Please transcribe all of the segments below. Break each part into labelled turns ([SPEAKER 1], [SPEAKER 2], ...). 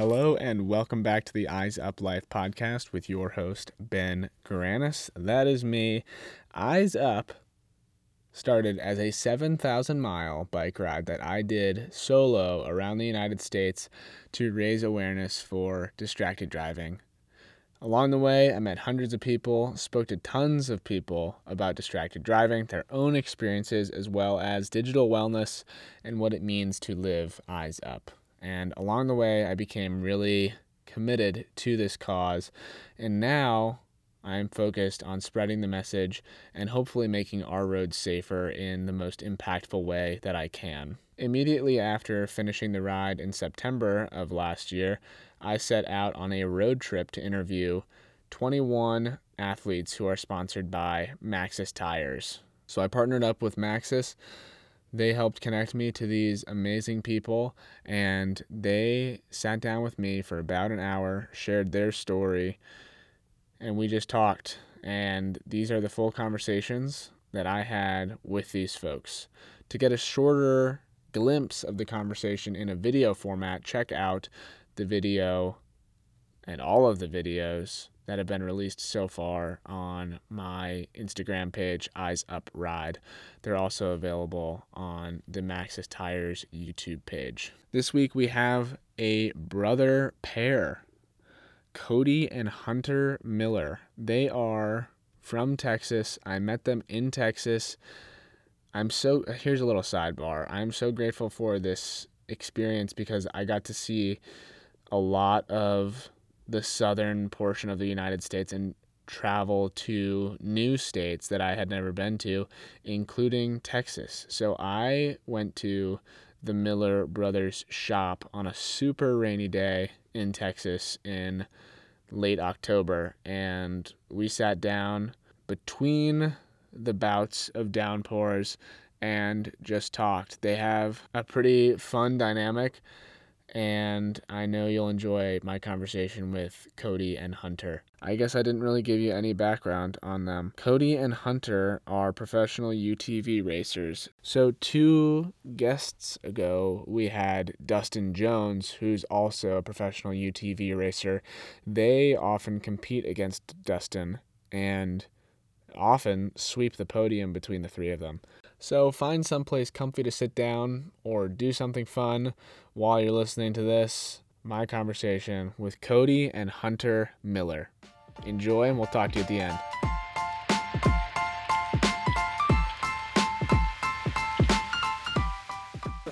[SPEAKER 1] Hello and welcome back to the Eyes Up Life podcast with your host, Ben Garanis. That is me. Eyes Up started as a 7,000 mile bike ride that I did solo around the United States to raise awareness for distracted driving. Along the way, I met hundreds of people, spoke to tons of people about distracted driving, their own experiences, as well as digital wellness and what it means to live eyes up. And along the way, I became really committed to this cause. And now I'm focused on spreading the message and hopefully making our roads safer in the most impactful way that I can. Immediately after finishing the ride in September of last year, I set out on a road trip to interview 21 athletes who are sponsored by Maxxis Tires. So I partnered up with Maxxis. They helped connect me to these amazing people, and they sat down with me for about an hour, shared their story, and we just talked. And these are the full conversations that I had with these folks. To get a shorter glimpse of the conversation in a video format, check out the video and all of the videos that have been released so far on my Instagram page, Eyes Up Ride. They're also available on the Maxxis Tires YouTube page. This week we have a brother pair, Cody and Hunter Miller. They are from Texas. I met them in Texas. I'm so, here's a little sidebar. I'm so grateful for this experience because I got to see a lot of the southern portion of the United States and travel to new states that I had never been to, including Texas. So I went to the Miller Brothers shop on a super rainy day in Texas in late October, and we sat down between the bouts of downpours and just talked. They have a pretty fun dynamic and I know you'll enjoy my conversation with Cody and Hunter. I guess I didn't really give you any background on them. Cody and Hunter are professional UTV racers. So, two guests ago, we had Dustin Jones, who's also a professional UTV racer. They often compete against Dustin and often sweep the podium between the three of them. So find someplace comfy to sit down or do something fun while you're listening to this. My conversation with Cody and Hunter Miller. Enjoy, and we'll talk to you at the end.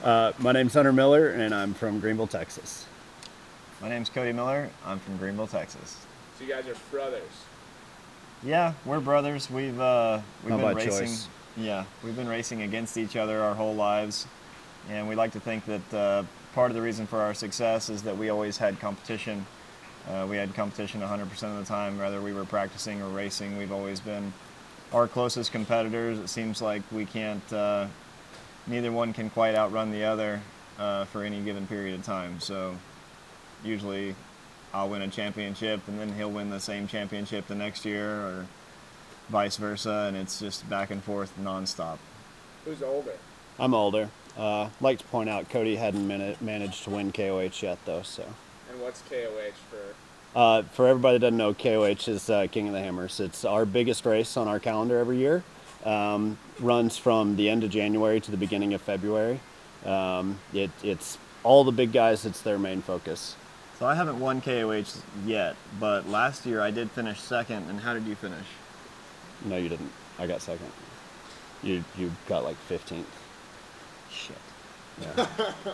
[SPEAKER 2] Uh, my name's Hunter Miller, and I'm from Greenville, Texas.
[SPEAKER 3] My name's Cody Miller. I'm from Greenville, Texas.
[SPEAKER 1] So you guys are brothers.
[SPEAKER 3] Yeah, we're brothers. We've uh, we've
[SPEAKER 2] Not
[SPEAKER 3] been racing.
[SPEAKER 2] choice.
[SPEAKER 3] Yeah, we've been racing against each other our whole lives, and we like to think that uh, part of the reason for our success is that we always had competition. Uh, we had competition 100% of the time, whether we were practicing or racing. We've always been our closest competitors. It seems like we can't. Uh, neither one can quite outrun the other uh, for any given period of time. So usually I'll win a championship and then he'll win the same championship the next year or vice versa and it's just back and forth nonstop.
[SPEAKER 1] Who's older?
[SPEAKER 2] I'm older. Uh, like to point out, Cody hadn't man- managed to win KOH yet, though. So,
[SPEAKER 1] And what's KOH for?
[SPEAKER 2] uh, for everybody that doesn't know, KOH is uh, King of the Hammers. It's our biggest race on our calendar every year. Um, runs from the end of January to the beginning of February. Um, it, it's all the big guys. It's their main focus.
[SPEAKER 3] So I haven't won KOH yet, but last year I did finish second and how did you finish?
[SPEAKER 2] No, you didn't. I got second. You you got like 15th.
[SPEAKER 3] Shit.
[SPEAKER 2] Yeah.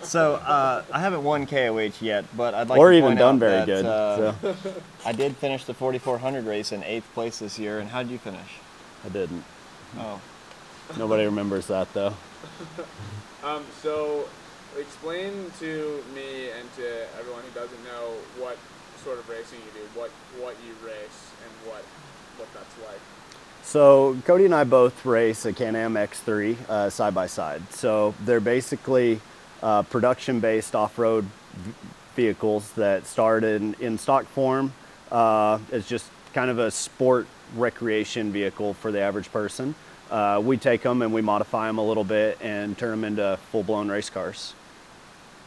[SPEAKER 3] So uh, I haven't won KOH yet, but I'd like
[SPEAKER 2] or
[SPEAKER 3] to
[SPEAKER 2] even
[SPEAKER 3] point
[SPEAKER 2] done
[SPEAKER 3] out
[SPEAKER 2] very
[SPEAKER 3] that,
[SPEAKER 2] good.
[SPEAKER 3] uh,
[SPEAKER 2] so.
[SPEAKER 3] I did finish the 4400 race in eighth place this year, and how did you finish?
[SPEAKER 2] I didn't.
[SPEAKER 3] Oh,
[SPEAKER 2] Nobody remembers that though.
[SPEAKER 1] Um, so explain to me and to everyone who doesn't know what sort of racing you do, what what you race, and what what that's like.
[SPEAKER 2] So Cody and I both race a Can-Am X3 uh, side by side. So they're basically uh, production-based off-road v- vehicles that started in, in stock form uh, as just kind of a sport recreation vehicle for the average person. Uh, we take them and we modify them a little bit and turn them into full-blown race cars.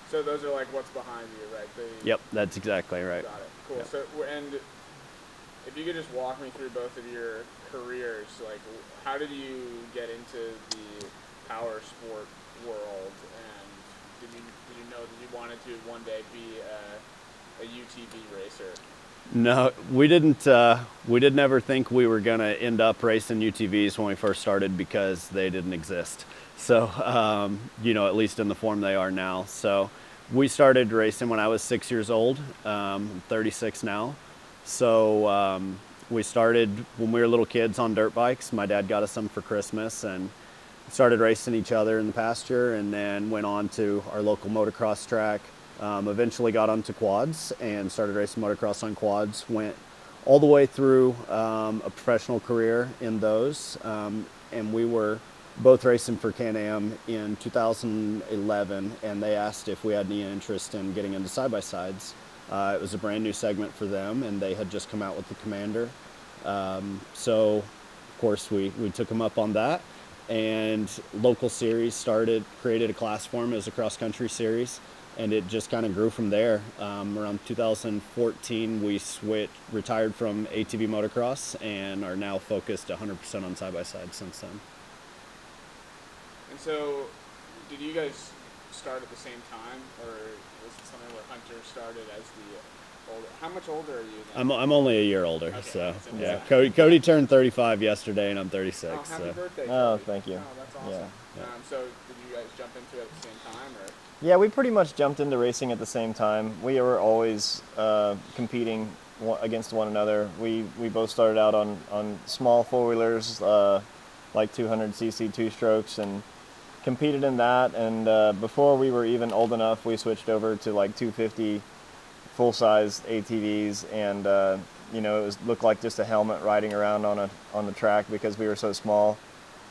[SPEAKER 4] So those are like what's behind you, right? The,
[SPEAKER 2] Yep, that's exactly right.
[SPEAKER 4] Got it. Cool.
[SPEAKER 2] Yep.
[SPEAKER 4] So and if you could just walk me through both of your careers, like how did you get into the power sport world, and did you did you know that you wanted to one day be a, a UTV racer?
[SPEAKER 2] No, we didn't. Uh, we didn't ever think we were gonna end up racing UTVs when we first started because they didn't exist. So, um, you know, at least in the form they are now. So, we started racing when I was six years old. Um, I'm 36 now. So, um, we started when we were little kids on dirt bikes. My dad got us some for Christmas and started racing each other in the pasture and then went on to our local motocross track. Um, eventually got onto quads and started racing motocross on quads. Went all the way through um, a professional career in those. Um, and we were both racing for Can Am in 2011, and they asked if we had any interest in getting into side by sides. Uh, it was a brand new segment for them, and they had just come out with the Commander. Um, so, of course, we, we took them up on that. And local series started, created a class for them as a cross country series, and it just kind of grew from there. Um, around 2014, we switched, retired from ATV motocross, and are now focused 100% on side by side since then.
[SPEAKER 4] And so, did you guys start at the same time, or something where Hunter started as the older? How much older are you? Then?
[SPEAKER 2] I'm, I'm only a year older,
[SPEAKER 4] Okay,
[SPEAKER 2] so
[SPEAKER 4] so
[SPEAKER 2] yeah.
[SPEAKER 4] it's-
[SPEAKER 2] Cody Cody turned 35 yesterday, and I'm 36.
[SPEAKER 4] Oh, happy
[SPEAKER 2] so.
[SPEAKER 4] birthday!
[SPEAKER 3] Oh, thank you.
[SPEAKER 4] Oh, that's awesome.
[SPEAKER 3] Yeah.
[SPEAKER 2] Yeah.
[SPEAKER 4] Um, so, did you guys jump into it at the same time, or?
[SPEAKER 3] Yeah, we pretty much jumped into racing at the same time. We were always uh, competing against one another. We we both started out on on small four wheelers, uh, like 200 cc two strokes, and competed in that. And uh, before we were even old enough, we switched over to like 250 full size ATVs, and uh, you know it was looked like just a helmet riding around on a on the track because we were so small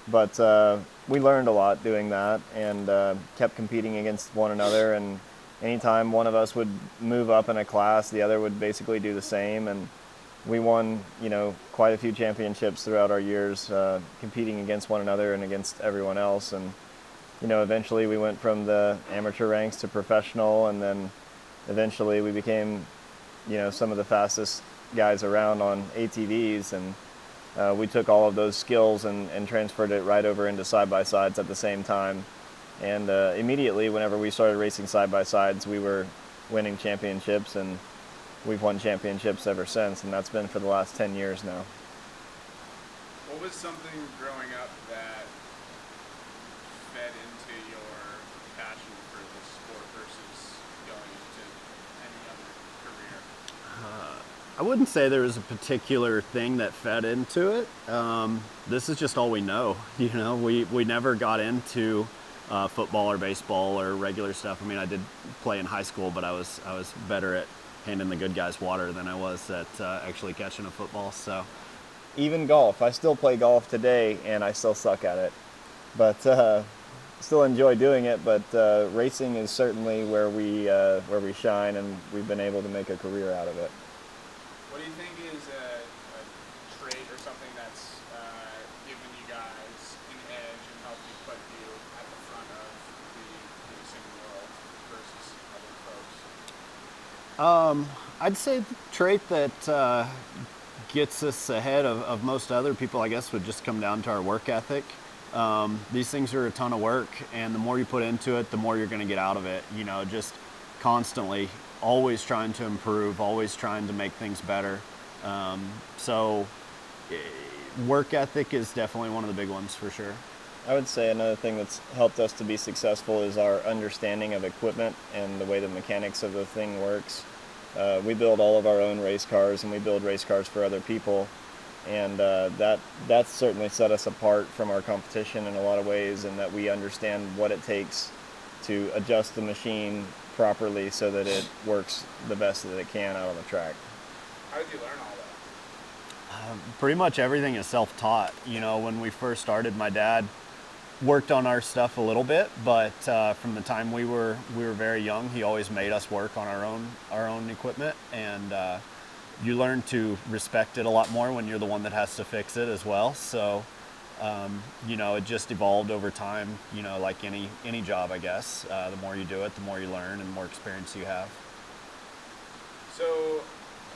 [SPEAKER 3] but uh, we learned a lot doing that and uh, kept competing against one another and anytime one of us would move up in a class the other would basically do the same and we won you know quite a few championships throughout our years uh, competing against one another and against everyone else and you know eventually we went from the amateur ranks to professional and then eventually we became you know some of the fastest guys around on ATVs and uh, we took all of those skills and, and transferred it right over into side by sides at the same time. And uh, immediately, whenever we started racing side by sides, we were winning championships, and we've won championships ever since. And that's been for the last 10 years now.
[SPEAKER 4] What was something growing up that fed into your passion for the sport versus going into any other
[SPEAKER 2] I wouldn't say there was a particular thing that fed into it. Um, this is just all we know. You know, we, we never got into uh, football or baseball or regular stuff. I mean, I did play in high school, but I was I was better at handing the good guys water than I was at uh, actually catching a football. So
[SPEAKER 3] Even golf, I still play golf today, and I still suck at it, but uh, still enjoy doing it. But uh, racing is certainly where we uh, where we shine, and we've been able to make a career out of it.
[SPEAKER 4] What do you think is a, a trait or something that's uh, given you guys an edge and helped you put you at the front of the racing world versus other folks?
[SPEAKER 2] Um, I'd say the trait that uh, gets us ahead of, of most other people, I guess, would just come down to our work ethic. Um, these things are a ton of work, and the more you put into it, the more you're going to get out of it. You know, just constantly, always trying to improve, always trying to make things better. Um, so, eh, work ethic is definitely one of the big ones for sure.
[SPEAKER 3] I would say another thing that's helped us to be successful is our understanding of equipment and the way the mechanics of the thing works. Uh, we build all of our own race cars and we build race cars for other people, and uh, that that's certainly set us apart from our competition in a lot of ways, in that we understand what it takes to adjust the machine properly so that it works the best that it can out on the track.
[SPEAKER 4] How did you learn all that?
[SPEAKER 2] pretty much everything is self-taught. You know, when we first started, my dad worked on our stuff a little bit, but uh, from the time we were we were very young, he always made us work on our own our own equipment, and uh, you learn to respect it a lot more when you're the one that has to fix it as well. So um, you know, it just evolved over time. You know, like any any job, I guess. Uh, the more you do it, the more you learn, and the more experience you have.
[SPEAKER 4] So,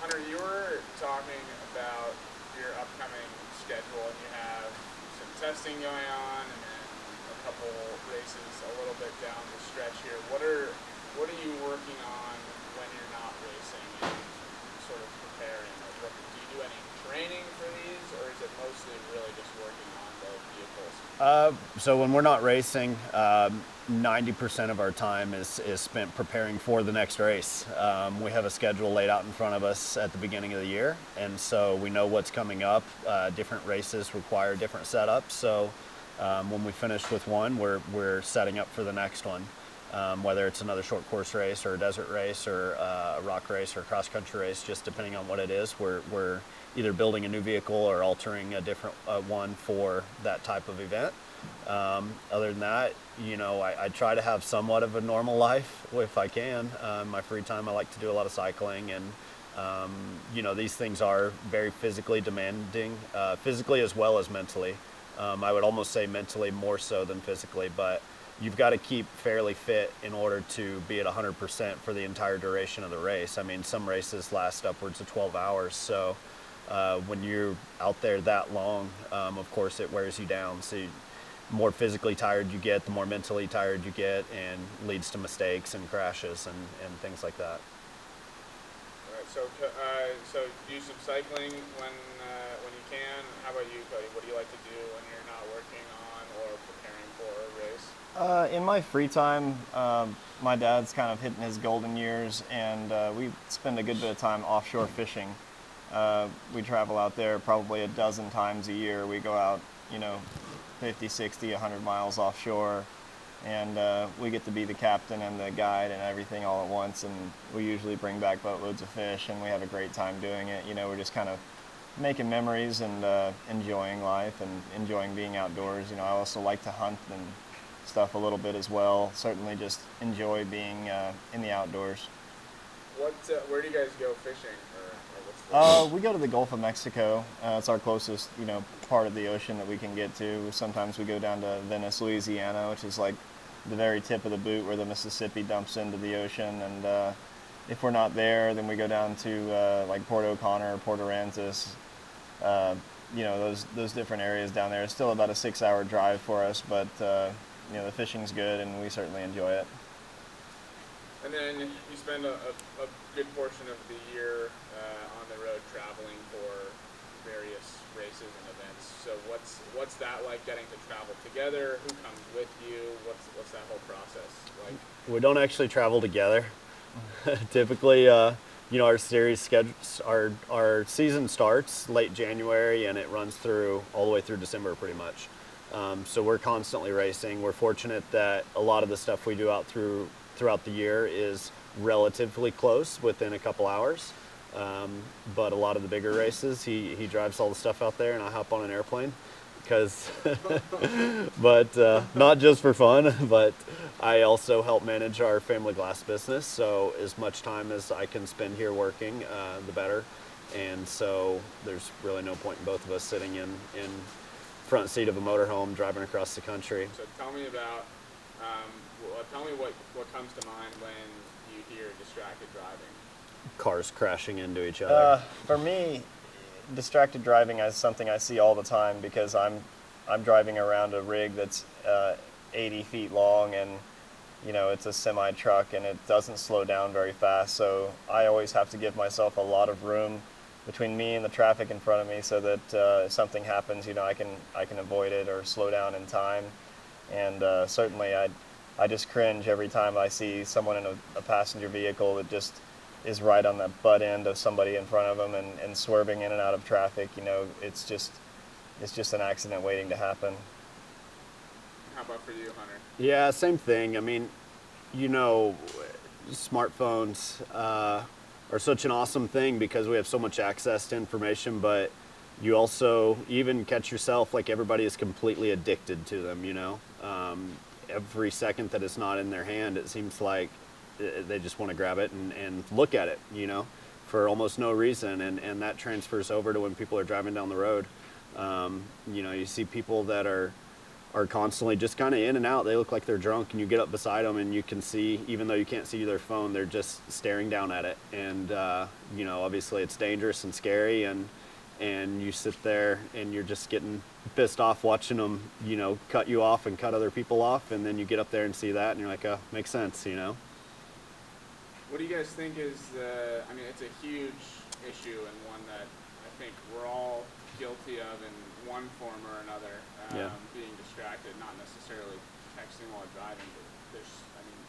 [SPEAKER 4] Hunter, you were talking about your upcoming schedule, and you have some testing going on, and then a couple races a little bit down the stretch here. What are what are you working on when you're not racing and sort of preparing? Like, what, do you do any training for these, or is it mostly really just working on the vehicles?
[SPEAKER 2] Uh, so when we're not racing, um, 90% of our time is, is spent preparing for the next race. Um, we have a schedule laid out in front of us at the beginning of the year, and so we know what's coming up. Uh, different races require different setups, so um, when we finish with one, we're, we're setting up for the next one. Um, whether it's another short course race or a desert race or uh, a rock race or a cross country race, just depending on what it is, we're, we're either building a new vehicle or altering a different uh, one for that type of event. Um, other than that, you know, I, I, try to have somewhat of a normal life if I can. Uh, my free time, I like to do a lot of cycling, and um, you know, these things are very physically demanding, uh, physically as well as mentally. Um, I would almost say mentally more so than physically, but you've got to keep fairly fit in order to be at 100% for the entire duration of the race. I mean, some races last upwards of 12 hours, so uh, when you're out there that long, um, of course, it wears you down. So, you, more physically tired you get, the more mentally tired you get, and leads to mistakes and crashes and, and things like that.
[SPEAKER 4] All right. So, uh, so do some cycling when uh, when you can. How about you, Cody? What do you like to do when you're not working on or preparing for a race?
[SPEAKER 3] Uh, in my free time, um, my dad's kind of hitting his golden years, and uh, we spend a good bit of time offshore fishing. Uh, we travel out there probably a dozen times a year. We go out, you know, 50, 60, 100 miles offshore, and uh, we get to be the captain and the guide and everything all at once. And we usually bring back boatloads of fish, and we have a great time doing it. You know, we're just kind of making memories and uh, enjoying life and enjoying being outdoors. You know, I also like to hunt and stuff a little bit as well. Certainly, just enjoy being uh, in the outdoors.
[SPEAKER 4] What? Uh, where do you guys go fishing?
[SPEAKER 3] Uh, we go to the Gulf of Mexico. Uh, it's our closest, you know, part of the ocean that we can get to. Sometimes we go down to Venice, Louisiana, which is like the very tip of the boot where the Mississippi dumps into the ocean. And uh, if we're not there, then we go down to uh, like Port O'Connor, Port Aransas. Uh, you know, those those different areas down there. It's still about a six-hour drive for us, but uh, you know, the fishing's good, and we certainly enjoy it.
[SPEAKER 4] And then you spend a, a, good portion of the year the road traveling for various races and events. So what's what's that like getting to travel together? Who comes with you? What's what's that whole process like?
[SPEAKER 2] We don't actually travel together. Typically, uh, you know, our series schedule, our our season starts late January and it runs through all the way through December, pretty much. Um, so we're constantly racing. We're fortunate that a lot of the stuff we do out through throughout the year is relatively close within a couple hours. Um, but a lot of the bigger races, he, he drives all the stuff out there, and I hop on an airplane because, but uh, not just for fun, but I also help manage our family glass business. So as much time as I can spend here working, uh, the better. And so there's really no point in both of us sitting in in front seat of a motorhome driving across the country.
[SPEAKER 4] So tell me about um, well, tell me what, what comes to mind when you hear distracted driving.
[SPEAKER 2] Cars crashing into each other.
[SPEAKER 3] Uh, for me, distracted driving is something I see all the time because I'm I'm driving around a rig that's uh, 80 feet long and you know it's a semi truck and it doesn't slow down very fast. So I always have to give myself a lot of room between me and the traffic in front of me so that uh, if something happens, you know I can I can avoid it or slow down in time. And uh, certainly I I just cringe every time I see someone in a, a, passenger vehicle that just is right on the butt end of somebody in front of them and, and swerving in and out of traffic. You know, it's just it's just an accident waiting to happen.
[SPEAKER 4] How about for you, Hunter?
[SPEAKER 2] Yeah, same thing. I mean, you know, smartphones uh, are such an awesome thing because we have so much access to information, but you also even catch yourself like everybody is completely addicted to them. You know, um, every second that it's not in their hand, it seems like they just want to grab it and, and look at it, you know, for almost no reason. And, and that transfers over to when people are driving down the road. Um, you know, you see people that are are constantly just kind of in and out. They look like they're drunk, and you get up beside them, and you can see, even though you can't see their phone, they're just staring down at it. And uh, you know, obviously, it's dangerous and scary, and and you sit there and you're just getting pissed off watching them, you know, cut you off and cut other people off, and then you get up there and see that, and you're like, oh, makes sense, you know.
[SPEAKER 4] What do you guys think is the? I mean, it's a huge issue and one that I think we're all guilty of in one form or another. Um,
[SPEAKER 2] Yeah.
[SPEAKER 4] Being distracted, not necessarily texting while driving, but there's, I mean,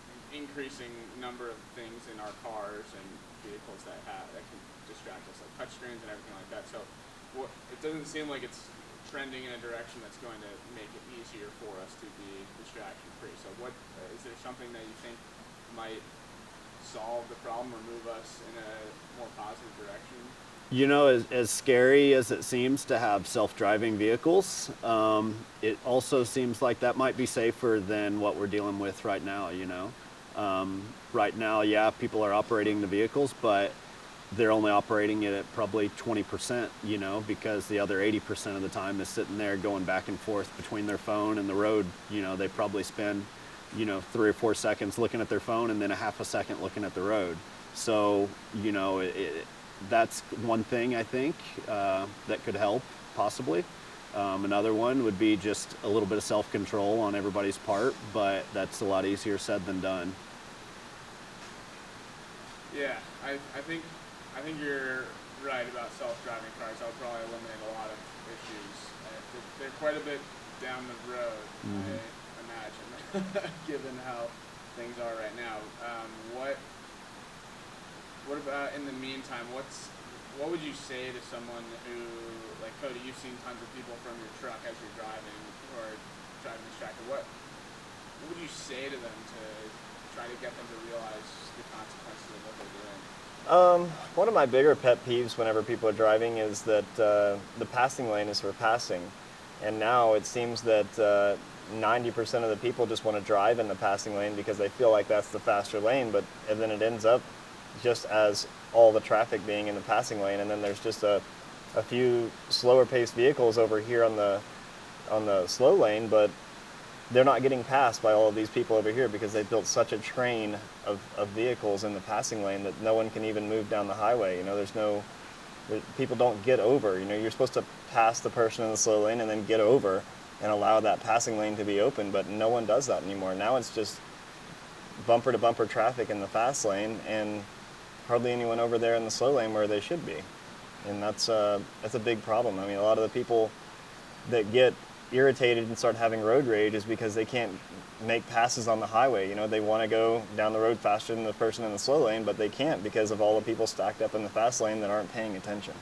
[SPEAKER 4] increasing number of things in our cars and vehicles that have that can distract us, like touchscreens and everything like that. So, what, it doesn't seem like it's trending in a direction that's going to make it easier for us to be distraction free. So, what uh, is there something that you think might solve the problem or move us in a more positive direction?
[SPEAKER 2] You know, as, as scary as it seems to have self driving vehicles, um, it also seems like that might be safer than what we're dealing with right now, you know. Um, right now, yeah, people are operating the vehicles, but they're only operating it at probably 20%, you know, because the other 80% of the time is sitting there going back and forth between their phone and the road. You know, they probably spend, you know, three or four seconds looking at their phone and then a half a second looking at the road. So, you know, it, it, that's one thing I think uh, that could help possibly. Um, another one would be just a little bit of self control on everybody's part, but that's a lot easier said than done.
[SPEAKER 4] Yeah, I, I think I think you're right about self-driving cars. That'll probably eliminate a lot of issues. They're, quite a bit down the road, I imagine, given how things are right now. Um, what what about in the meantime? What's what would you say to someone who, like Cody, you've seen tons of people from your truck as you're driving or driving distracted. What what would you say to them to try to get them to realize the consequences of what they're doing?
[SPEAKER 3] Um, one of my bigger pet peeves whenever people are driving is that uh, the passing lane is for passing. And now it seems that uh, 90% of the people just want to drive in the passing lane because they feel like that's the faster lane, but and then it ends up just as all the traffic being in the passing lane, and then there's just a, a few slower paced vehicles over here on the on the slow lane, but they're not getting passed by all of these people over here because they built such a train of, of vehicles in the passing lane that no one can even move down the highway. You know, there's no, people don't get over. You know, you're supposed to pass the person in the slow lane and then get over and allow that passing lane to be open, but no one does that anymore. Now it's just bumper to bumper traffic in the fast lane and hardly anyone over there in the slow lane where they should be. And that's, uh, that's a big problem. I mean, a lot of the people that get irritated and start having road rage is because they can't make passes on the highway. You know, they want to go down the road faster than the person in the slow lane, but they can't because of all the people stacked up in the fast lane that aren't paying attention.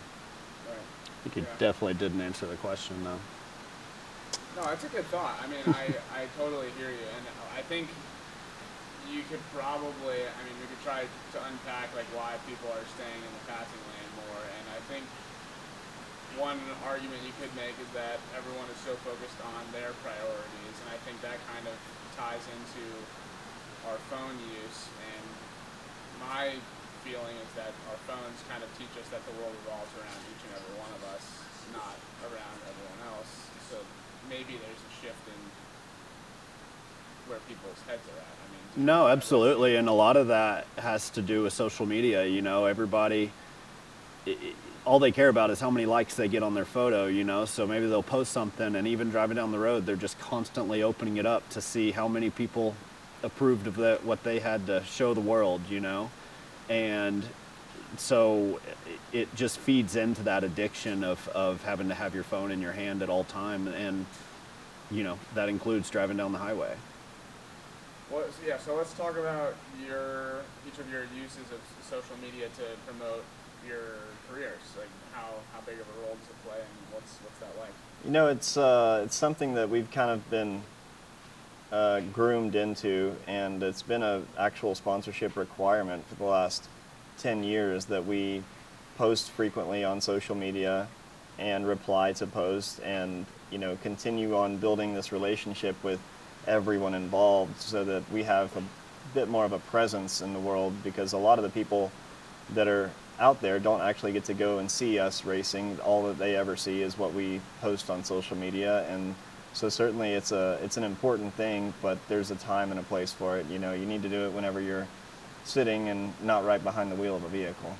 [SPEAKER 2] I think you
[SPEAKER 4] Yeah.
[SPEAKER 2] definitely didn't answer the question though.
[SPEAKER 4] No, that's a good thought. I mean, I, I totally hear you, and I think you could probably, I mean, we could try to unpack like why people are staying in the passing lane more, and I think one argument you could make is that everyone is so focused on their priorities, and I think that kind of ties into our phone use. And my feeling is that our phones kind of teach us that the world revolves around each and every one of us, not around everyone else. So maybe there's a shift in where people's heads are at. I mean,
[SPEAKER 2] No, absolutely, and a lot of that has to do with social media. You know, everybody, i i all they care about is how many likes they get on their photo. You know, so maybe they'll post something, and even driving down the road, they're just constantly opening it up to see how many people approved of the, what they had to show the world. You know, and so i- it just feeds into that addiction of, of having to have your phone in your hand at all time, and you know that includes driving down the highway.
[SPEAKER 4] What, so yeah, so let's talk about your each of your uses of social media to promote your careers. Like how, how big of a role does it play, and what's what's that like?
[SPEAKER 3] You know, it's uh, it's something that we've kind of been uh, groomed into, and it's been an actual sponsorship requirement for the last ten years that we post frequently on social media and reply to posts, and you know continue on building this relationship with everyone involved, so that we have a bit more of a presence in the world. Because a lot of the people that are out there don't actually get to go and see us racing. All that they ever see is what we post on social media, and so certainly it's a it's an important thing. But there's a time and a place for it. You know, you need to do it whenever you're sitting and not right behind the wheel of a vehicle.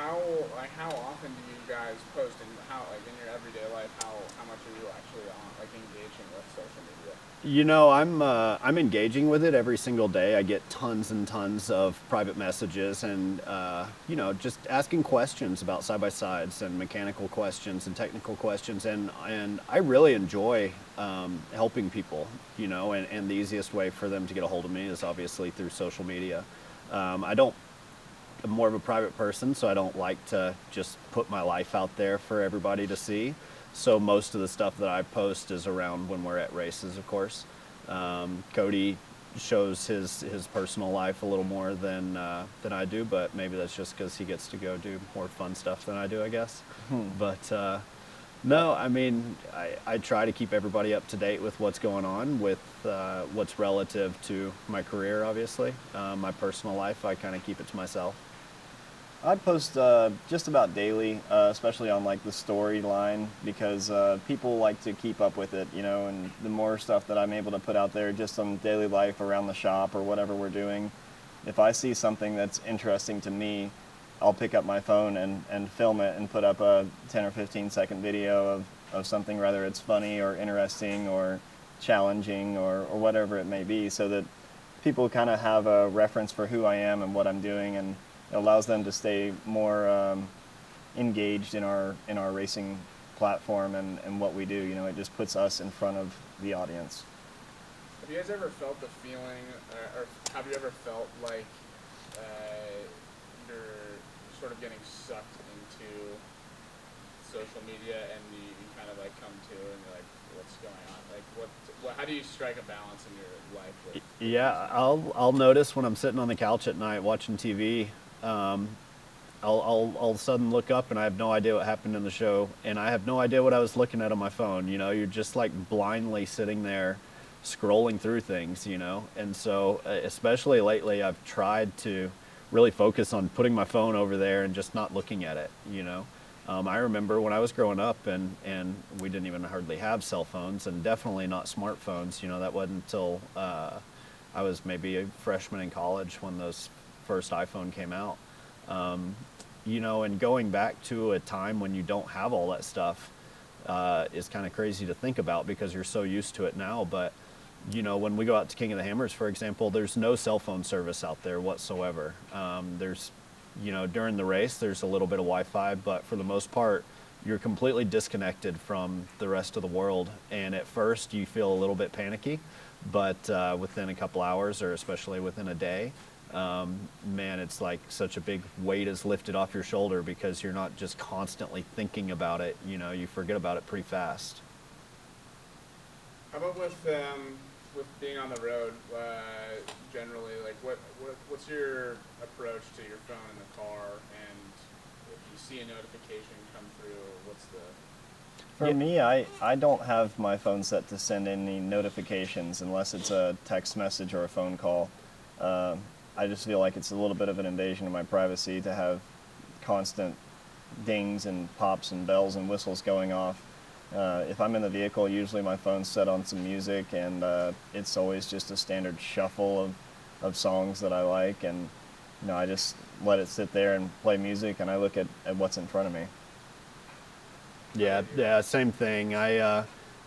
[SPEAKER 4] How like how often do you guys post and how like in your everyday life how how much are you actually on like engaging with social media?
[SPEAKER 2] You know, I'm uh, I'm engaging with it every single day. I get tons and tons of private messages, and uh, you know, just asking questions about side by sides and mechanical questions and technical questions, and and I really enjoy um, helping people. You know, and, and the easiest way for them to get a hold of me is obviously through social media. Um, I don't I'm more of a private person, so I don't like to just put my life out there for everybody to see. So most of the stuff that I post is around when we're at races, of course. Um, Cody shows his his personal life a little more than uh, than I do, but maybe that's just because he gets to go do more fun stuff than I do, I guess.
[SPEAKER 3] Hmm.
[SPEAKER 2] But uh, no, I mean, I, I try to keep everybody up to date with what's going on, with uh, what's relative to my career, obviously. Uh, my personal life, I kind of keep it to myself.
[SPEAKER 3] I post uh, just about daily, uh, especially on like the storyline, because uh, people like to keep up with it, you know. And the more stuff that I'm able to put out there, just some daily life around the shop or whatever we're doing, if I see something that's interesting to me, I'll pick up my phone and, and film it and put up a 10 or 15 second video of, of something, whether it's funny or interesting or challenging or, or whatever it may be, so that people kind of have a reference for who I am and what I'm doing and it allows them to stay more um, engaged in our in our racing platform and, and what we do. You know, it just puts us in front of the audience.
[SPEAKER 4] Have you guys ever felt the feeling, uh, or have you ever felt like uh, you're sort of getting sucked into social media and you, you kind of like come to and you're like, what's going on? Like, what, what? How do you strike a balance in your life? With
[SPEAKER 2] Yeah, I'll I'll notice when I'm sitting on the couch at night watching TV. Um, I'll, I'll all of a sudden look up and I have no idea what happened in the show, and I have no idea what I was looking at on my phone. You know, you're just like blindly sitting there, scrolling through things. You know, and so uh, especially lately, I've tried to really focus on putting my phone over there and just not looking at it. You know. Um, I remember when I was growing up, and, and we didn't even hardly have cell phones, and definitely not smartphones. You know, that wasn't until uh, I was maybe a freshman in college when those first iPhone came out. Um, you know, and going back to a time when you don't have all that stuff uh, is kind of crazy to think about because you're so used to it now. But you know, when we go out to King of the Hammers, for example, there's no cell phone service out there whatsoever. Um, there's you know, during the race, there's a little bit of Wi-Fi, but for the most part, you're completely disconnected from the rest of the world. And at first, you feel a little bit panicky, but uh, within a couple hours, or especially within a day, um, man, it's like such a big weight is lifted off your shoulder because you're not just constantly thinking about it. You know, you forget about it pretty fast.
[SPEAKER 4] How about with um, with being on the road uh, generally? Like, what, what what's your approach to your phone in the car? And if you see a notification come through, what's the
[SPEAKER 3] For
[SPEAKER 2] Yeah.
[SPEAKER 3] me, I, I don't have my phone set to send any notifications unless it's a text message or a phone call. Um, I just feel like it's a little bit of an invasion of my privacy to have constant dings and pops and bells and whistles going off. Uh, if I'm in the vehicle, usually my phone's set on some music, and uh, it's always just a standard shuffle of, of songs that I like, and you know I just let it sit there and play music, and I look at, at what's in front of me.
[SPEAKER 2] Yeah, yeah, same thing. I uh,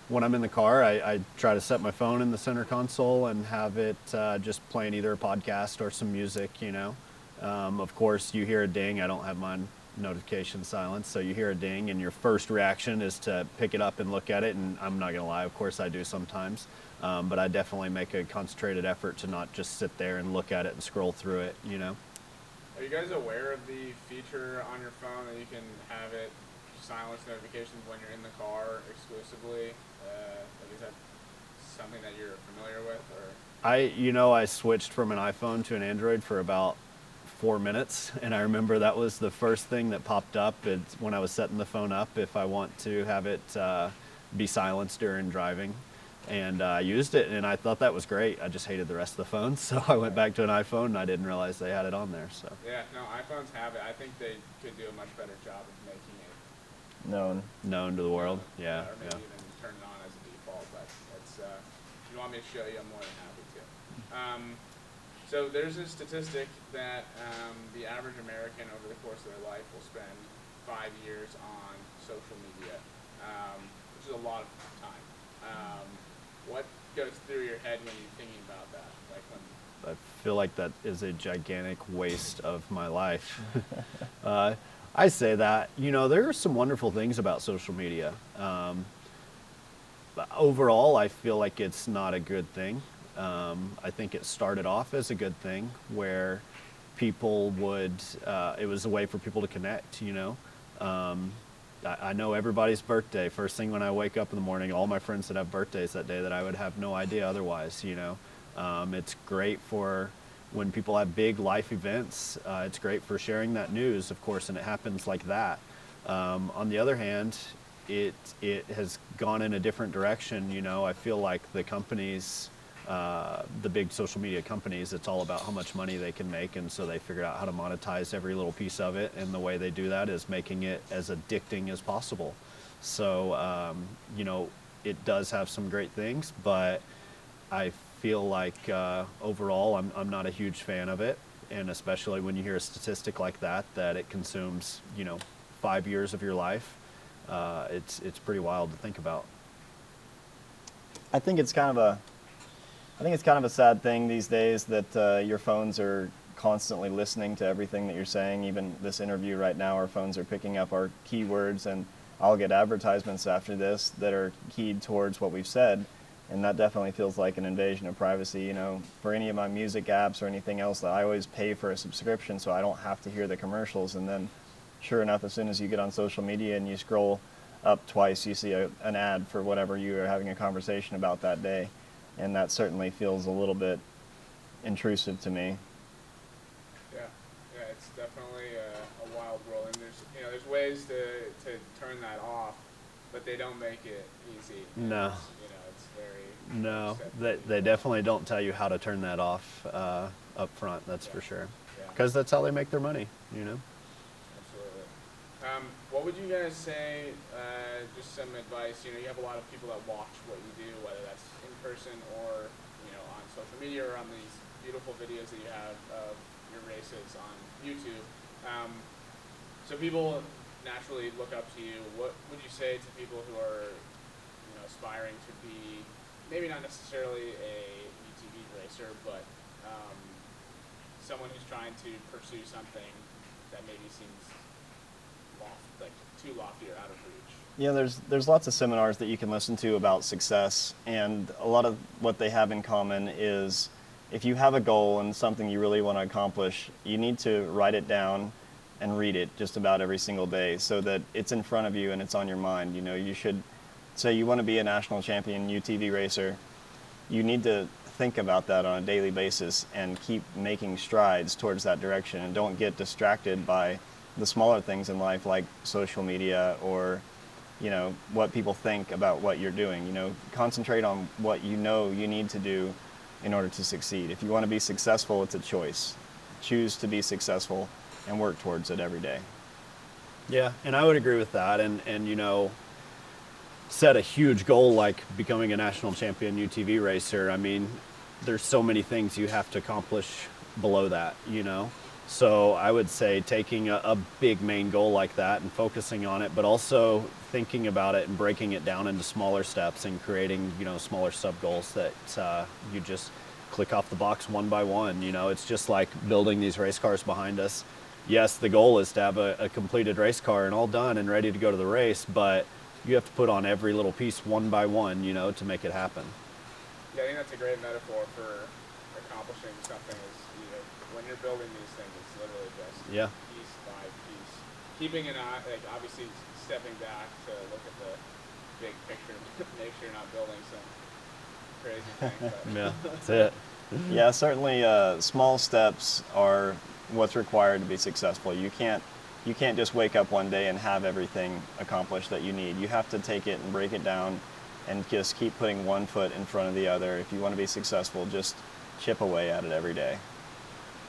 [SPEAKER 2] when I'm in the car, I, I try to set my phone in the center console and have it uh, just playing either a podcast or some music. You know, um, of course, you hear a ding. I don't have mine notification silence, so you hear a ding, and your first reaction is to pick it up and look at it. And I'm not gonna lie, of course, I do sometimes, um, but I definitely make a concentrated effort to not just sit there and look at it and scroll through it. You know.
[SPEAKER 4] Are you guys aware of the feature on your phone that you can have it silence notifications when you're in the car exclusively? Uh, like, is that something that you're familiar with, or
[SPEAKER 2] I, you know, I switched from an iPhone to an Android for about four minutes, and I remember that was the first thing that popped up. It's when I was setting the phone up if I want to have it uh, be silenced during driving. and uh, I used it, and I thought that was great. I just hated the rest of the phones, so I went back to an iPhone, and I didn't realize they had it on there. So
[SPEAKER 4] Yeah, no, iPhones have it. I think they could do a much better job of making it.
[SPEAKER 3] Known.
[SPEAKER 2] known to the world, yeah,
[SPEAKER 4] Or maybe
[SPEAKER 2] yeah.
[SPEAKER 4] even turn it on as a default, but it's, uh, if you want me to show you, I'm more than happy to. Um, so there's a statistic that um, the average American over the course of their life will spend five years on social media, um, which is a lot of time. Um, what goes through your head when you're thinking about that? Like when
[SPEAKER 2] I feel like that is a gigantic waste of my life. uh, I say that, you know, there are some wonderful things about social media. Um, but overall, I feel like it's not a good thing. Um, I think it started off as a good thing where people would, uh, it was a way for people to connect, you know. Um, I, I know everybody's birthday. First thing when I wake up in the morning, all my friends that have birthdays that day that I would have no idea otherwise, you know. Um, it's great for when people have big life events. Uh, it's great for sharing that news, of course, and it happens like that. Um, on the other hand, it it has gone in a different direction. You know, I feel like the companies, uh, the big social media companies, it's all about how much money they can make, and so they figured out how to monetize every little piece of it. And the way they do that is making it as addicting as possible. So, um, you know, it does have some great things, but I feel like uh, overall, I'm, I'm not a huge fan of it, and especially when you hear a statistic like that, that it consumes, you know, five years of your life. Uh, it's it's pretty wild to think about.
[SPEAKER 3] I think it's kind of a, I think it's kind of a sad thing these days that uh, your phones are constantly listening to everything that you're saying. Even this interview right now, our phones are picking up our keywords, and I'll get advertisements after this that are keyed towards what we've said, and that definitely feels like an invasion of privacy. You know, for any of my music apps or anything else, that I always pay for a subscription so I don't have to hear the commercials, and then, sure enough, as soon as you get on social media and you scroll up twice, you see a, an ad for whatever you are having a conversation about that day. And that certainly feels a little bit intrusive to me.
[SPEAKER 4] Yeah, yeah, it's definitely a, a wild world, and there's you know there's ways to, to turn that off, but they don't make it easy.
[SPEAKER 2] No.
[SPEAKER 4] it's, you know it's very
[SPEAKER 2] No, they, they definitely don't tell you how to turn that off uh, up front. That's for
[SPEAKER 4] Yeah.
[SPEAKER 2] sure.
[SPEAKER 4] Yeah.
[SPEAKER 2] Because that's how they make their money. You know.
[SPEAKER 4] Absolutely. Um, what would you guys say? Uh, just some advice. You know, you have a lot of people that watch what you do, whether that's in person or you know on social media or on these beautiful videos that you have of your races on YouTube. Um, so people naturally look up to you. What would you say to people who are you know aspiring to be maybe not necessarily a UTV racer, but um, someone who's trying to pursue something that maybe seems loft, like too lofty or out of reach.
[SPEAKER 3] Yeah, there's there's lots of seminars that you can listen to about success, and a lot of what they have in common is if you have a goal and something you really want to accomplish, you need to write it down and read it just about every single day so that it's in front of you and it's on your mind. You know, you should say you want to be a national champion UTV racer. You need to think about that on a daily basis and keep making strides towards that direction and don't get distracted by the smaller things in life like social media or you know what people think about what you're doing you know concentrate on what you know you need to do in order to succeed if you want to be successful it's a choice choose to be successful and work towards it every day
[SPEAKER 2] Yeah, and I would agree with that. And and you know, set a huge goal like becoming a national champion UTV racer. I mean, there's so many things you have to accomplish below that. You know, so I would say taking a, a big main goal like that and focusing on it, but also thinking about it and breaking it down into smaller steps and creating you know smaller sub goals that uh, you just click off the box one by one. You know, it's just like building these race cars behind us yes, the goal is to have a, a completed race car and all done and ready to go to the race, but you have to put on every little piece one by one, you know, to make it happen.
[SPEAKER 4] Yeah, I think that's a great metaphor for accomplishing something. Is you know when you're building these things, it's literally just
[SPEAKER 2] Yeah.
[SPEAKER 4] piece by piece, keeping an eye, like obviously stepping back to look at the big picture, make sure you're not building some crazy thing. But
[SPEAKER 2] Yeah, that's it.
[SPEAKER 3] yeah certainly uh, small steps are what's required to be successful you can't you can't just wake up one day and have everything accomplished that you need you have to take it and break it down and just keep putting one foot in front of the other. If you want to be successful, just chip away at it every day.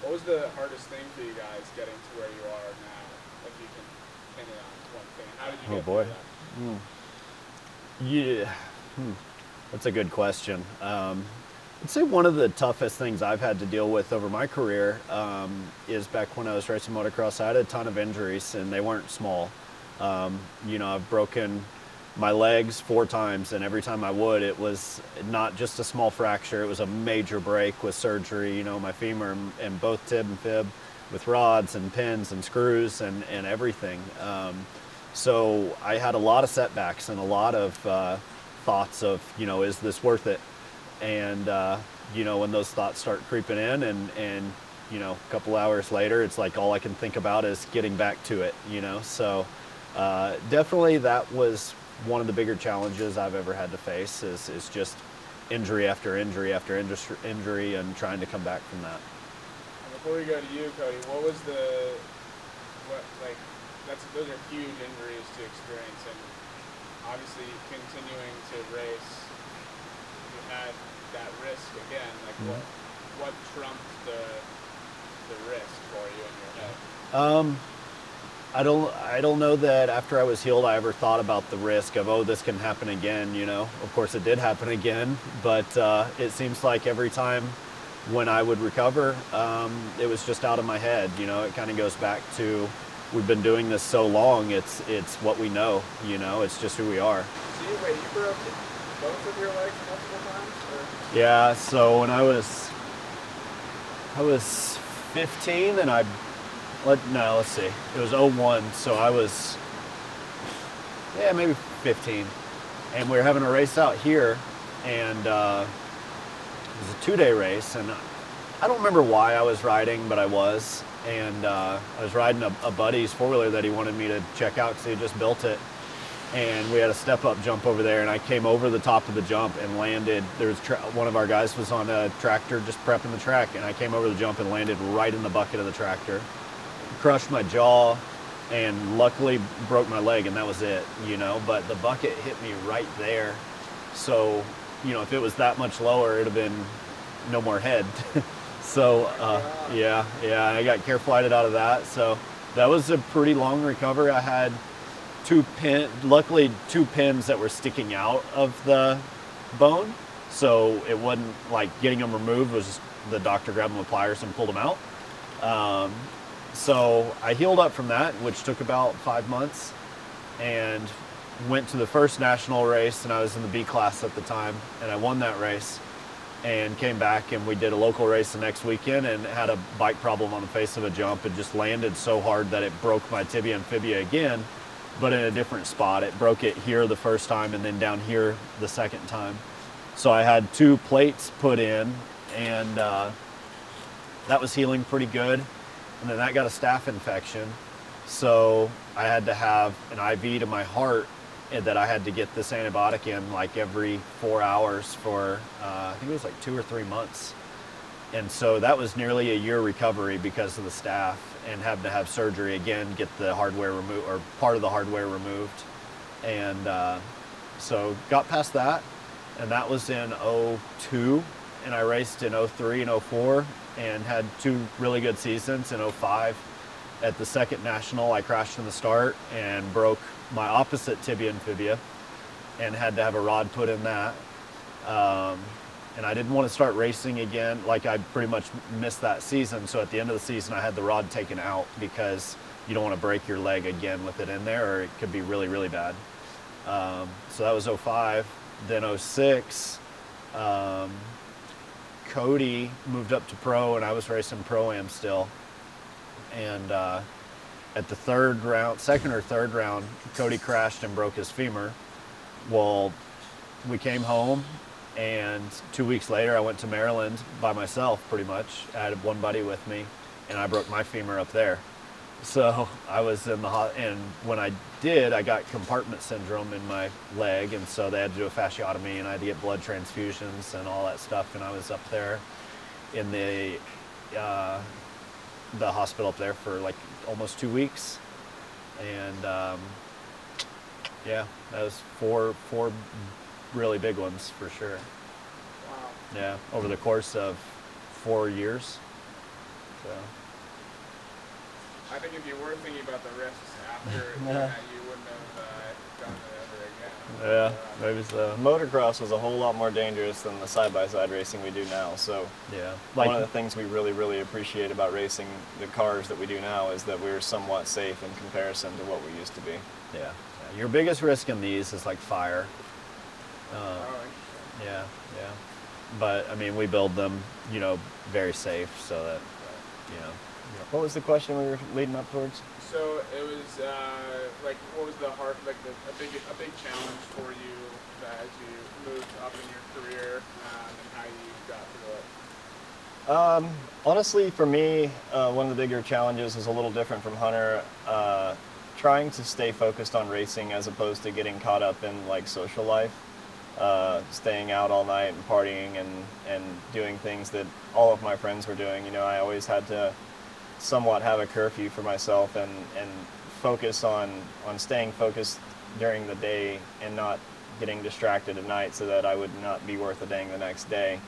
[SPEAKER 4] What was the hardest thing for you guys getting to where you are now? If you can pin it on one thing, how did you
[SPEAKER 2] Oh,
[SPEAKER 4] get
[SPEAKER 2] boy.
[SPEAKER 4] that?
[SPEAKER 2] Yeah, hmm. that's a good question. Um, I'd say one of the toughest things I've had to deal with over my career um, is back when I was racing motocross. I had a ton of injuries, and they weren't small. Um, you know, I've broken my legs four times, and every time I would, it was not just a small fracture; it was a major break with surgery. You know, my femur and, both tib and fib, with rods and pins and screws and and everything. Um, so I had a lot of setbacks and a lot of uh, thoughts of, you know, is this worth it? And uh, you know, when those thoughts start creeping in, and and you know, a couple hours later, it's like all I can think about is getting back to it. You know, so uh, definitely that was one of the bigger challenges I've ever had to face is is just injury after injury after injury and trying to come back from that.
[SPEAKER 4] And before we go to you, Cody, what was the what like that's those are huge injuries to experience, and obviously continuing to race, you had that risk again. Like
[SPEAKER 2] Mhm.
[SPEAKER 4] what what trumped the the risk for you in your head?
[SPEAKER 2] Um, I don't. I don't know that after I was healed, I ever thought about the risk of oh, this can happen again. You know, of course, it did happen again, but uh, it seems like every time when I would recover, um, it was just out of my head. You know, it kind of goes back to we've been doing this so long. It's it's what we know. You know, it's just who we are.
[SPEAKER 4] You wait, you broke both of your legs multiple
[SPEAKER 2] Yeah. So when I was I was 15 and I let no, let's see. It was 01, so I was yeah, maybe 15. And we were having a race out here and uh, it was a two-day race and I don't remember why I was riding, but I was. And uh, I was riding a, a buddy's four-wheeler that he wanted me to check out because he had just built it and we had a step up jump over there and i came over the top of the jump and landed. There was tra- one of our guys was on a tractor just prepping the track and i came over the jump and landed right in the bucket of the tractor. Crushed my jaw and luckily broke my leg and that was it you know? But the bucket hit me right there. So you know if it was that much lower it'd have been no more head. So uh, yeah yeah i got care flighted out of that. So that was a pretty long recovery. I had two pin luckily two pins that were sticking out of the bone. So it wasn't like getting them removed was just the doctor grabbed them with pliers and pulled them out. Um, so i healed up from that which took about five months and went to the first national race and i was in the b class at the time and i won that race and came back and we did a local race the next weekend and had a bike problem on the face of a jump and just landed so hard that it broke my tibia and fibia again but in a different spot. It broke it here the first time and then down here the second time. So I had two plates put in, and uh, that was healing pretty good. And then that got a staph infection. So I had to have an IV to my heart and that I had to get this antibiotic in like every four hours for, uh, I think it was like two or three months. And so that was nearly a year recovery because of the staph and having to have surgery again, get the hardware removed or part of the hardware removed. And uh, so got past that, and that was in 02. And I raced in 03 and 04 and had two really good seasons in 05. At the second national, I crashed in the start and broke my opposite tibia and fibia and had to have a rod put in that. Um, and I didn't want to start racing again. Like I pretty much missed that season. So at the end of the season, I had the rod taken out because you don't want to break your leg again with it in there, or it could be really, really bad. Um, so that was 05. Then 06, um, Cody moved up to pro, and I was racing pro am still. And uh, at the third round, second or third round, Cody crashed and broke his femur. Well, we came home and two weeks later, I went to Maryland by myself, pretty much. I had one buddy with me, and I broke my femur up there. So I was in the hot, and when I did, I got compartment syndrome in my leg, and so they had to do a fasciotomy, and I had to get blood transfusions and all that stuff. And I was up there in the uh, the hospital up there for like almost two weeks, and um, yeah, that was four four really big ones for sure.
[SPEAKER 4] Wow.
[SPEAKER 2] Yeah, over the course of four years. So.
[SPEAKER 4] I think if you were thinking about the risks after
[SPEAKER 2] Yeah.
[SPEAKER 4] that, you wouldn't have uh, done it ever again.
[SPEAKER 2] Yeah, maybe so.
[SPEAKER 3] Motocross was a whole lot more dangerous than the side-by-side racing we do now. So
[SPEAKER 2] Yeah,
[SPEAKER 3] one of the things we really, really appreciate about racing the cars that we do now is that we're somewhat safe in comparison to what we used to be.
[SPEAKER 2] yeah. Your biggest risk in these is like fire. Yeah, yeah. But I mean, we build them, you know, very safe so that, you know.
[SPEAKER 3] What was the question we were leading up towards?
[SPEAKER 4] So it was uh, like, what was the hard, like the, a big, a big challenge for you that as you moved up in your career um, and how you got through it?
[SPEAKER 3] Um, honestly, for me, uh, one of the bigger challenges is a little different from Hunter. Uh, trying to stay focused on racing as opposed to getting caught up in like social life, uh, staying out all night and partying and, and doing things that all of my friends were doing. You know, I always had to somewhat have a curfew for myself and, and focus on, on staying focused during the day and not getting distracted at night so that I would not be worth a dang the next day.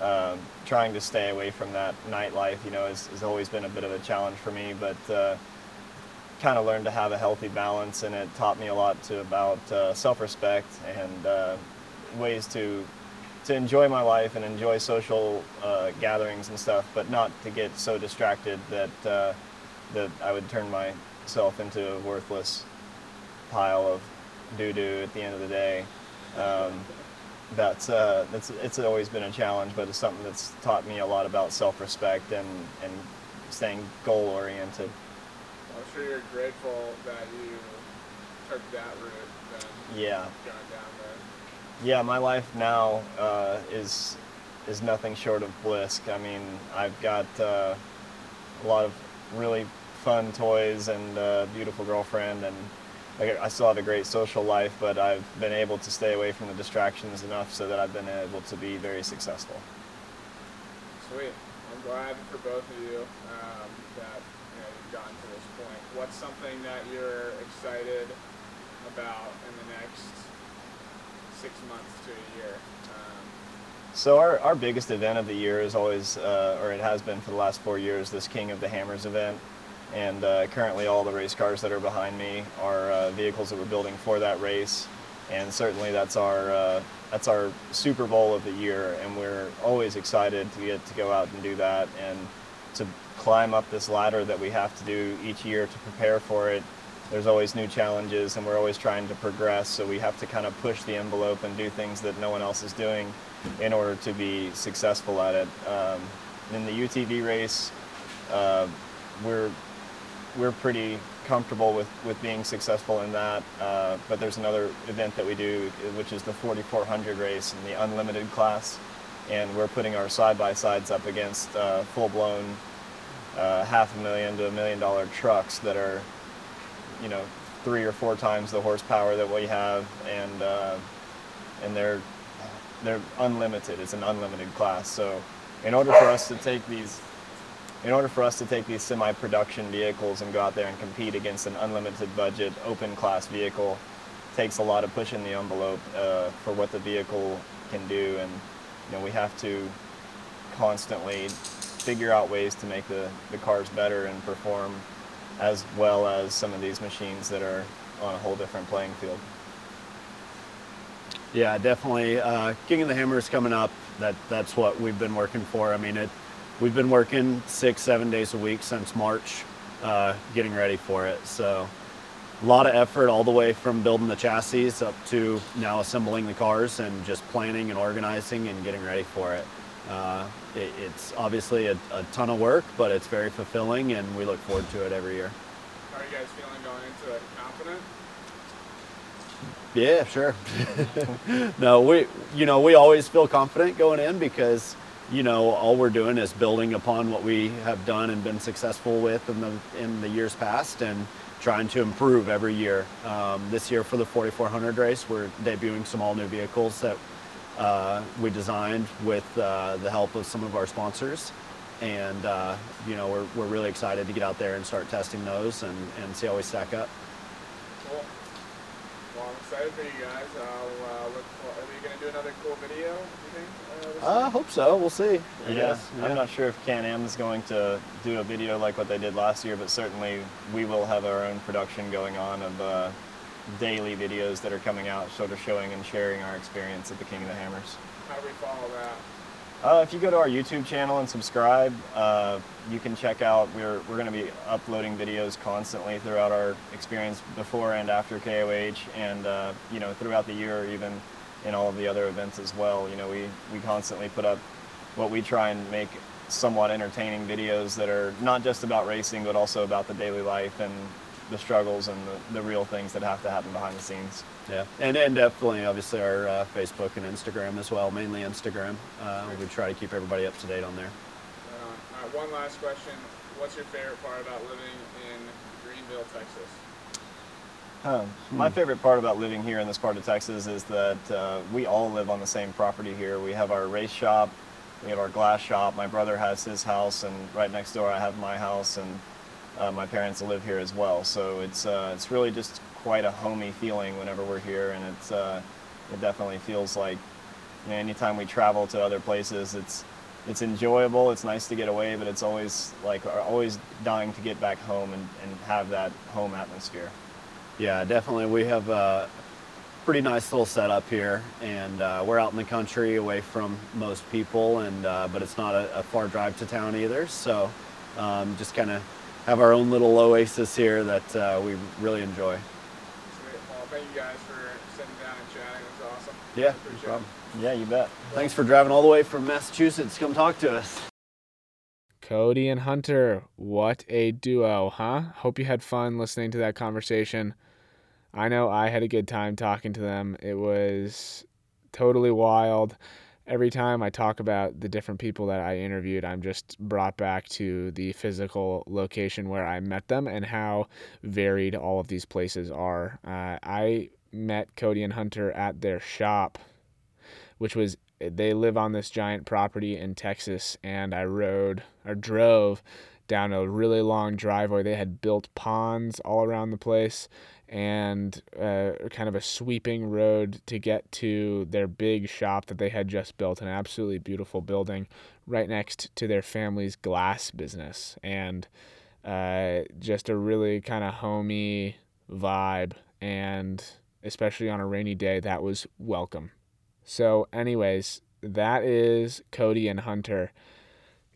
[SPEAKER 3] Um, trying to stay away from that nightlife, you know, has, has always been a bit of a challenge for me, but uh, kind of learned to have a healthy balance and it taught me a lot to about uh, self-respect and uh, ways to to enjoy my life and enjoy social uh, gatherings and stuff, but not to get so distracted that uh, that I would turn myself into a worthless pile of doo doo at the end of the day. Um, that's uh, that's it's always been a challenge, but it's something that's taught me a lot about self-respect and and staying goal oriented.
[SPEAKER 4] I'm sure you're grateful that you took that route than
[SPEAKER 3] Yeah.
[SPEAKER 4] going down.
[SPEAKER 3] Yeah, my life now uh, is is nothing short of bliss. I mean, I've got uh, a lot of really fun toys and a beautiful girlfriend, and I I still have a great social life. But I've been able to stay away from the distractions enough so that I've been able to be very successful.
[SPEAKER 4] Sweet. I'm glad for both of you um, that you know, you've gotten to this point. What's something that you're excited about six months to a year? Um,
[SPEAKER 3] So our, our biggest event of the year is always, uh, or it has been for the last four years, this King of the Hammers event. And uh, currently all the race cars that are behind me are uh, vehicles that we're building for that race. And certainly that's our, uh, that's our Super Bowl of the year. And we're always excited to get to go out and do that and to climb up this ladder that we have to do each year to prepare for it. There's always new challenges and we're always trying to progress. So we have to kind of push the envelope and do things that no one else is doing in order to be successful at it. Um, in the UTV race, uh, we're we're pretty comfortable with, with being successful in that. Uh, but there's another event that we do, which is the 4400 race in the unlimited class, and we're putting our side by sides up against uh, full blown uh, half a million to a million dollar trucks that are, you know, three or four times the horsepower that we have, and uh, and they're they're unlimited. It's an unlimited class. So, in order for us to take these, in order for us to take these semi-production vehicles and go out there and compete against an unlimited budget open class vehicle, takes a lot of pushing the envelope uh, for what the vehicle can do, and you know we have to constantly figure out ways to make the, the cars better and perform as well as some of these machines that are on a whole different playing field.
[SPEAKER 2] Yeah, definitely. Uh, King of the Hammer is coming up. That that's what we've been working for. I mean, it. We've been working six, seven days a week since March, uh, getting ready for it. So, a lot of effort all the way from building the chassis up to now assembling the cars and just planning and organizing and getting ready for it. Uh, it it's obviously a, a ton of work, but it's very fulfilling, and we look forward to it every year.
[SPEAKER 4] how are you guys feeling going into it? Confident?
[SPEAKER 2] Yeah, sure. no, we you know, we always feel confident going in because you know, all we're doing is building upon what we have done and been successful with in the in the years past and trying to improve every year. Um, this year for the 4400 race, we're debuting some all new vehicles that uh, we designed with uh, the help of some of our sponsors. And uh, you know, we're, we're really excited to get out there and start testing those and, and see how we stack up.
[SPEAKER 4] Cool. Well, I'm excited for you guys. I'll uh, look for. Are you going to
[SPEAKER 1] do another cool video? You think? Uh,
[SPEAKER 2] I uh, hope so. We'll see. I
[SPEAKER 3] Yeah,
[SPEAKER 2] guess.
[SPEAKER 3] I'm not sure if Can-Am is going to do a video like what they did last year, but certainly we will have our own production going on of uh, daily videos that are coming out, sort of showing and sharing our experience at the King of the Hammers.
[SPEAKER 1] How do we follow that?
[SPEAKER 3] Uh, if you go to our YouTube channel and subscribe, uh, you can check out. We're, we're going to be uploading videos constantly throughout our experience before and after KOH, and uh, you know throughout the year, even in all of the other events as well. You know, we we constantly put up what we try and make somewhat entertaining videos that are not just about racing, but also about the daily life and the struggles and the, the real things that have to happen behind the scenes.
[SPEAKER 2] Yeah, and, and definitely, obviously, our uh, Facebook and Instagram as well, mainly Instagram. Uh, we try to keep everybody up to date on there.
[SPEAKER 1] Right on. All right, one last question. What's your favorite part about living in Greenville, Texas?
[SPEAKER 3] Um, My favorite part about living here in this part of Texas is that uh, we all live on the same property here. We have our race shop, we have our glass shop. My brother has his house, and right next door I have my house, and uh, my parents live here as well. So it's uh, it's really just quite a homey feeling whenever we're here, and it's uh, it definitely feels like you know, anytime we travel to other places, it's it's enjoyable. It's nice to get away, but it's always like always dying to get back home and, and have that home atmosphere.
[SPEAKER 2] Yeah, definitely. We have a pretty nice little setup here, and uh, we're out in the country, away from most people, and uh, but it's not a, a, far drive to town either. So um, just kind of have our own little oasis here that uh, we really enjoy.
[SPEAKER 1] Well, thank you guys for sitting down and chatting. It was awesome.
[SPEAKER 2] Yeah,
[SPEAKER 1] Appreciate
[SPEAKER 2] no
[SPEAKER 1] it.
[SPEAKER 3] Yeah, you bet.
[SPEAKER 2] Thanks for driving all the way from Massachusetts. to Come talk to us.
[SPEAKER 1] Cody and Hunter, what a duo, huh? Hope you had fun listening to that conversation. I know I had a good time talking to them. It was totally wild. Every time I talk about the different people that I interviewed, I'm just brought back to the physical location where I met them and how varied all of these places are. Uh, I met Cody and Hunter at their shop, which was they live on this giant property in Texas, and I rode or drove down a really long driveway. They had built ponds all around the place and uh, kind of a sweeping road to get to their big shop that they had just built, an absolutely beautiful building right next to their family's glass business, and uh, just a really kind of homey vibe, and especially on a rainy day, that was welcome. So, anyways, that is Cody and Hunter.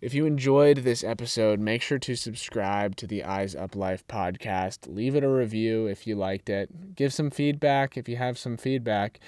[SPEAKER 1] If you enjoyed this episode, make sure to subscribe to the Eyes Up Life podcast. Leave it a review if you liked it. Give some feedback if you have some feedback.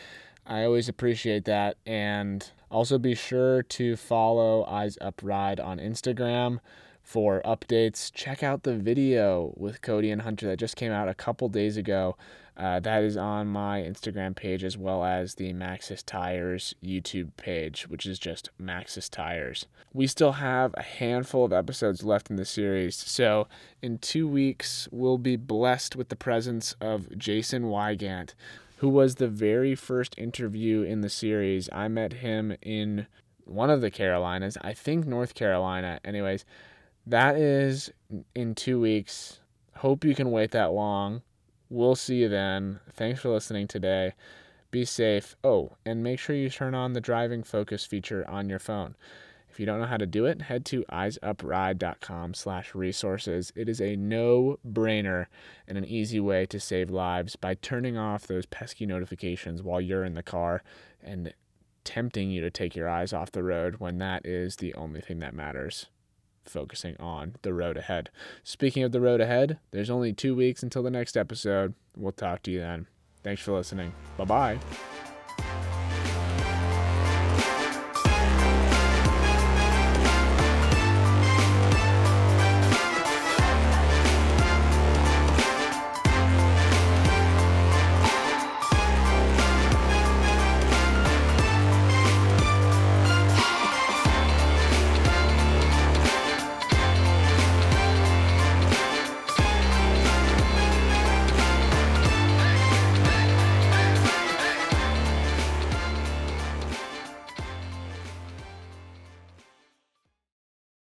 [SPEAKER 1] I always appreciate that. And also be sure to follow Eyes Up Ride on Instagram for updates. Check out the video with Cody and Hunter that just came out a couple days ago. Uh, that is on my Instagram page as well as the Maxxis Tires YouTube page, which is just Maxxis Tires. We still have a handful of episodes left in the series, so in two weeks, we'll be blessed with the presence of Jason Weigandt, who was the very first interview in the series. I met him in one of the Carolinas, I think North Carolina. Anyways, that is in two weeks. Hope you can wait that long. We'll see you then. Thanks for listening today. Be safe. Oh, and make sure you turn on the driving focus feature on your phone. If you don't know how to do it, head to eyesupride.com slash resources. It is a no-brainer and an easy way to save lives by turning off those pesky notifications while you're in the car and tempting you to take your eyes off the road when that is the only thing that matters focusing on the road ahead. Speaking of the road ahead, there's only two weeks until the next episode. We'll talk to you then. Thanks for listening. Bye bye.